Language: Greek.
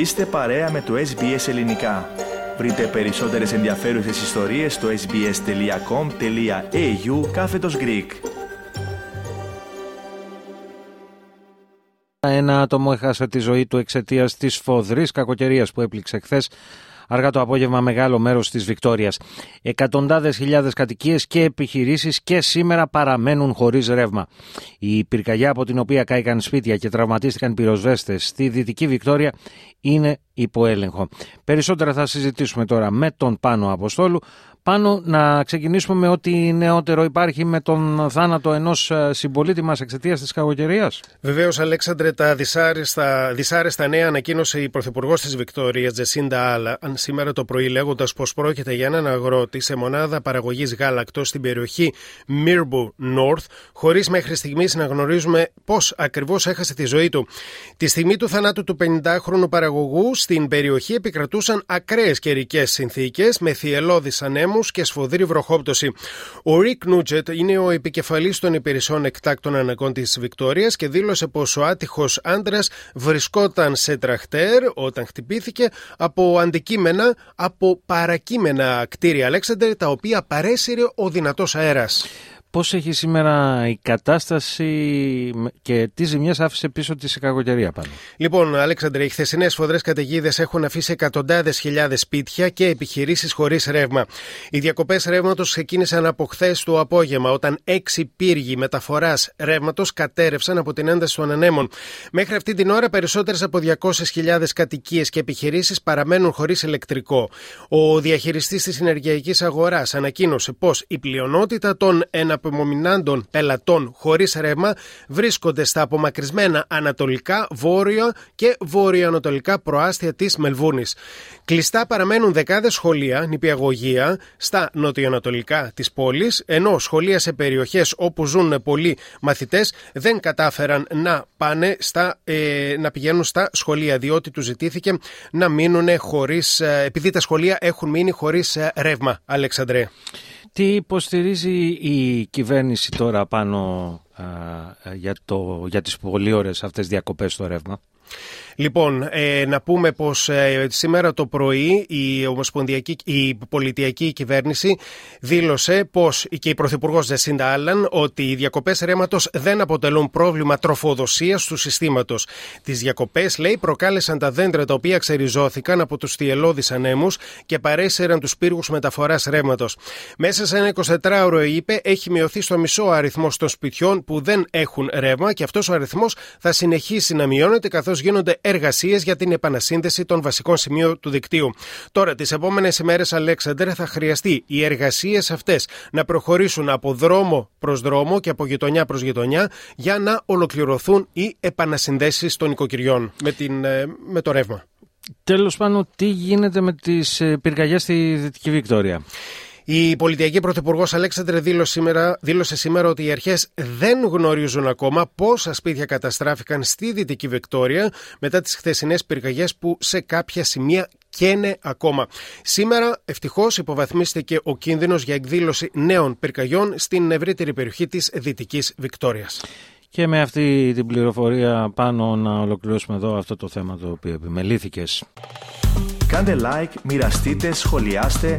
Είστε παρέα με το SBS Ελληνικά. Βρείτε περισσότερες ενδιαφέρουσες ιστορίες στο sbs.com.au κάθετος Greek. Ένα άτομο έχασε τη ζωή του εξαιτίας της φοδρής κακοκαιρίας που έπληξε χθες αργά το απόγευμα μεγάλο μέρος της Βικτόριας. Εκατοντάδες χιλιάδες κατοικίες και επιχειρήσεις και σήμερα παραμένουν χωρίς ρεύμα. Η πυρκαγιά από την οποία κάηκαν σπίτια και τραυματίστηκαν πυροσβέστες στη Δυτική Βικτόρια είναι υπό έλεγχο. Περισσότερα θα συζητήσουμε τώρα με τον Πάνο Αποστόλου πάνω να ξεκινήσουμε με ό,τι νεότερο υπάρχει με τον θάνατο ενός ε, συμπολίτη μας εξαιτίας της κακοκαιρίας. Βεβαίως, Αλέξανδρε, τα δυσάρεστα, δυσάρεστα νέα ανακοίνωσε η Πρωθυπουργός της Βικτωρία, Τζεσίντα Άλλα, σήμερα το πρωί, λέγοντας πως πρόκειται για έναν αγρότη σε μονάδα παραγωγής γάλακτος στην περιοχή Mirbu North, χωρίς μέχρι στιγμής να γνωρίζουμε πώς ακριβώς έχασε τη ζωή του. Τη στιγμή του θανάτου του 50χρονου παραγωγού στην περιοχή επικρατούσαν ακραίες καιρικές συνθήκες με θυελώδεις ανέμους και σφοδρή βροχόπτωση. Ο Ρικ Νούτζετ είναι ο επικεφαλής των υπηρεσιών εκτάκτων αναγκών της Βικτόριας και δήλωσε πως ο άτυχος άντρας βρισκόταν σε τραχτέρ όταν χτυπήθηκε από αντικείμενα από παρακείμενα κτίρια Αλέξανδρ τα οποία παρέσυρε ο δυνατός αέρας. Πώς έχει σήμερα η κατάσταση και τι ζημιές άφησε πίσω τη κακοκαιρία πάνω; Λοιπόν, Αλέξανδρε, οι χθεσινές φοδρές καταιγίδες έχουν αφήσει εκατοντάδες χιλιάδες σπίτια και επιχειρήσεις χωρίς ρεύμα. Οι διακοπές ρεύματος ξεκίνησαν από χθες το απόγευμα, όταν έξι πύργοι μεταφοράς ρεύματος κατέρευσαν από την ένταση των ανέμων. Μέχρι αυτή την ώρα, περισσότερες από 200.000 κατοικίες και επιχειρήσεις παραμένουν χωρίς ηλεκτρικό. Ο διαχειριστής της ενεργειακής αγοράς ανακοίνωσε πως η πλειονότητα των απομομινάντων πελατών χωρίς ρεύμα βρίσκονται στα απομακρυσμένα ανατολικά, βόρεια και βορειοανατολικά προάστια της Μελβούρνη. Κλειστά παραμένουν δεκάδες σχολεία, νηπιαγωγεία στα νοτιοανατολικά της πόλης, ενώ σχολεία σε περιοχές όπου ζουν πολλοί μαθητές δεν κατάφεραν να πάνε στα, ε, να πηγαίνουν στα σχολεία, διότι τους ζητήθηκε να μείνουν χωρίς, ε, επειδή τα σχολεία έχουν μείνει χωρίς ε, ρεύμα, Αλεξανδρέ. Τι υποστηρίζει η κυβέρνηση τώρα πάνω για, το, για τις πολύ ώρες αυτές διακοπές στο ρεύμα; Λοιπόν, ε, να πούμε πως ε, σήμερα το πρωί η, ομοσπονδιακή, η πολιτιακή κυβέρνηση δήλωσε πως και η Πρωθυπουργός Ζεσίντα Άλλαν ότι οι διακοπές ρέματος δεν αποτελούν πρόβλημα τροφοδοσίας του συστήματος. Τις διακοπές, λέει, προκάλεσαν τα δέντρα τα οποία ξεριζώθηκαν από τους θυελώδεις ανέμους και παρέσυραν τους πύργους μεταφοράς ρέματος. Μέσα σε ένα 24ωρο, είπε, έχει μειωθεί στο μισό αριθμός των σπιτιών που δεν έχουν ρεύμα και αυτός ο αριθμός θα συνεχίσει να μειώνεται καθώς γίνονται εργασίες για την επανασύνδεση των βασικών σημείων του δικτύου. Τώρα, τις επόμενες ημέρες, Αλέξανδρ, θα χρειαστεί οι εργασίες αυτές να προχωρήσουν από δρόμο προς δρόμο και από γειτονιά προς γειτονιά για να ολοκληρωθούν οι επανασυνδέσεις των οικοκυριών με, την, ε, με το ρεύμα. Τέλος πάνω, τι γίνεται με τις ε, πυρκαγιές στη Δυτική Βικτόρια; Η πολιτιακή πρωθυπουργός Αλέξανδρε δήλωσε σήμερα, δήλωσε σήμερα ότι οι αρχές δεν γνωρίζουν ακόμα πόσα σπίτια καταστράφηκαν στη Δυτική Βικτόρια μετά τις χθεσινές πυρκαγιές που σε κάποια σημεία καίνε ακόμα. Σήμερα, ευτυχώς, υποβαθμίστηκε ο κίνδυνος για εκδήλωση νέων πυρκαγιών στην ευρύτερη περιοχή της Δυτικής Βικτόριας. Και με αυτή την πληροφορία πάνω να ολοκληρώσουμε εδώ αυτό το θέμα το οποίο επιμελήθηκες. Κάντε like, μοιραστείτε, σχολιάστε,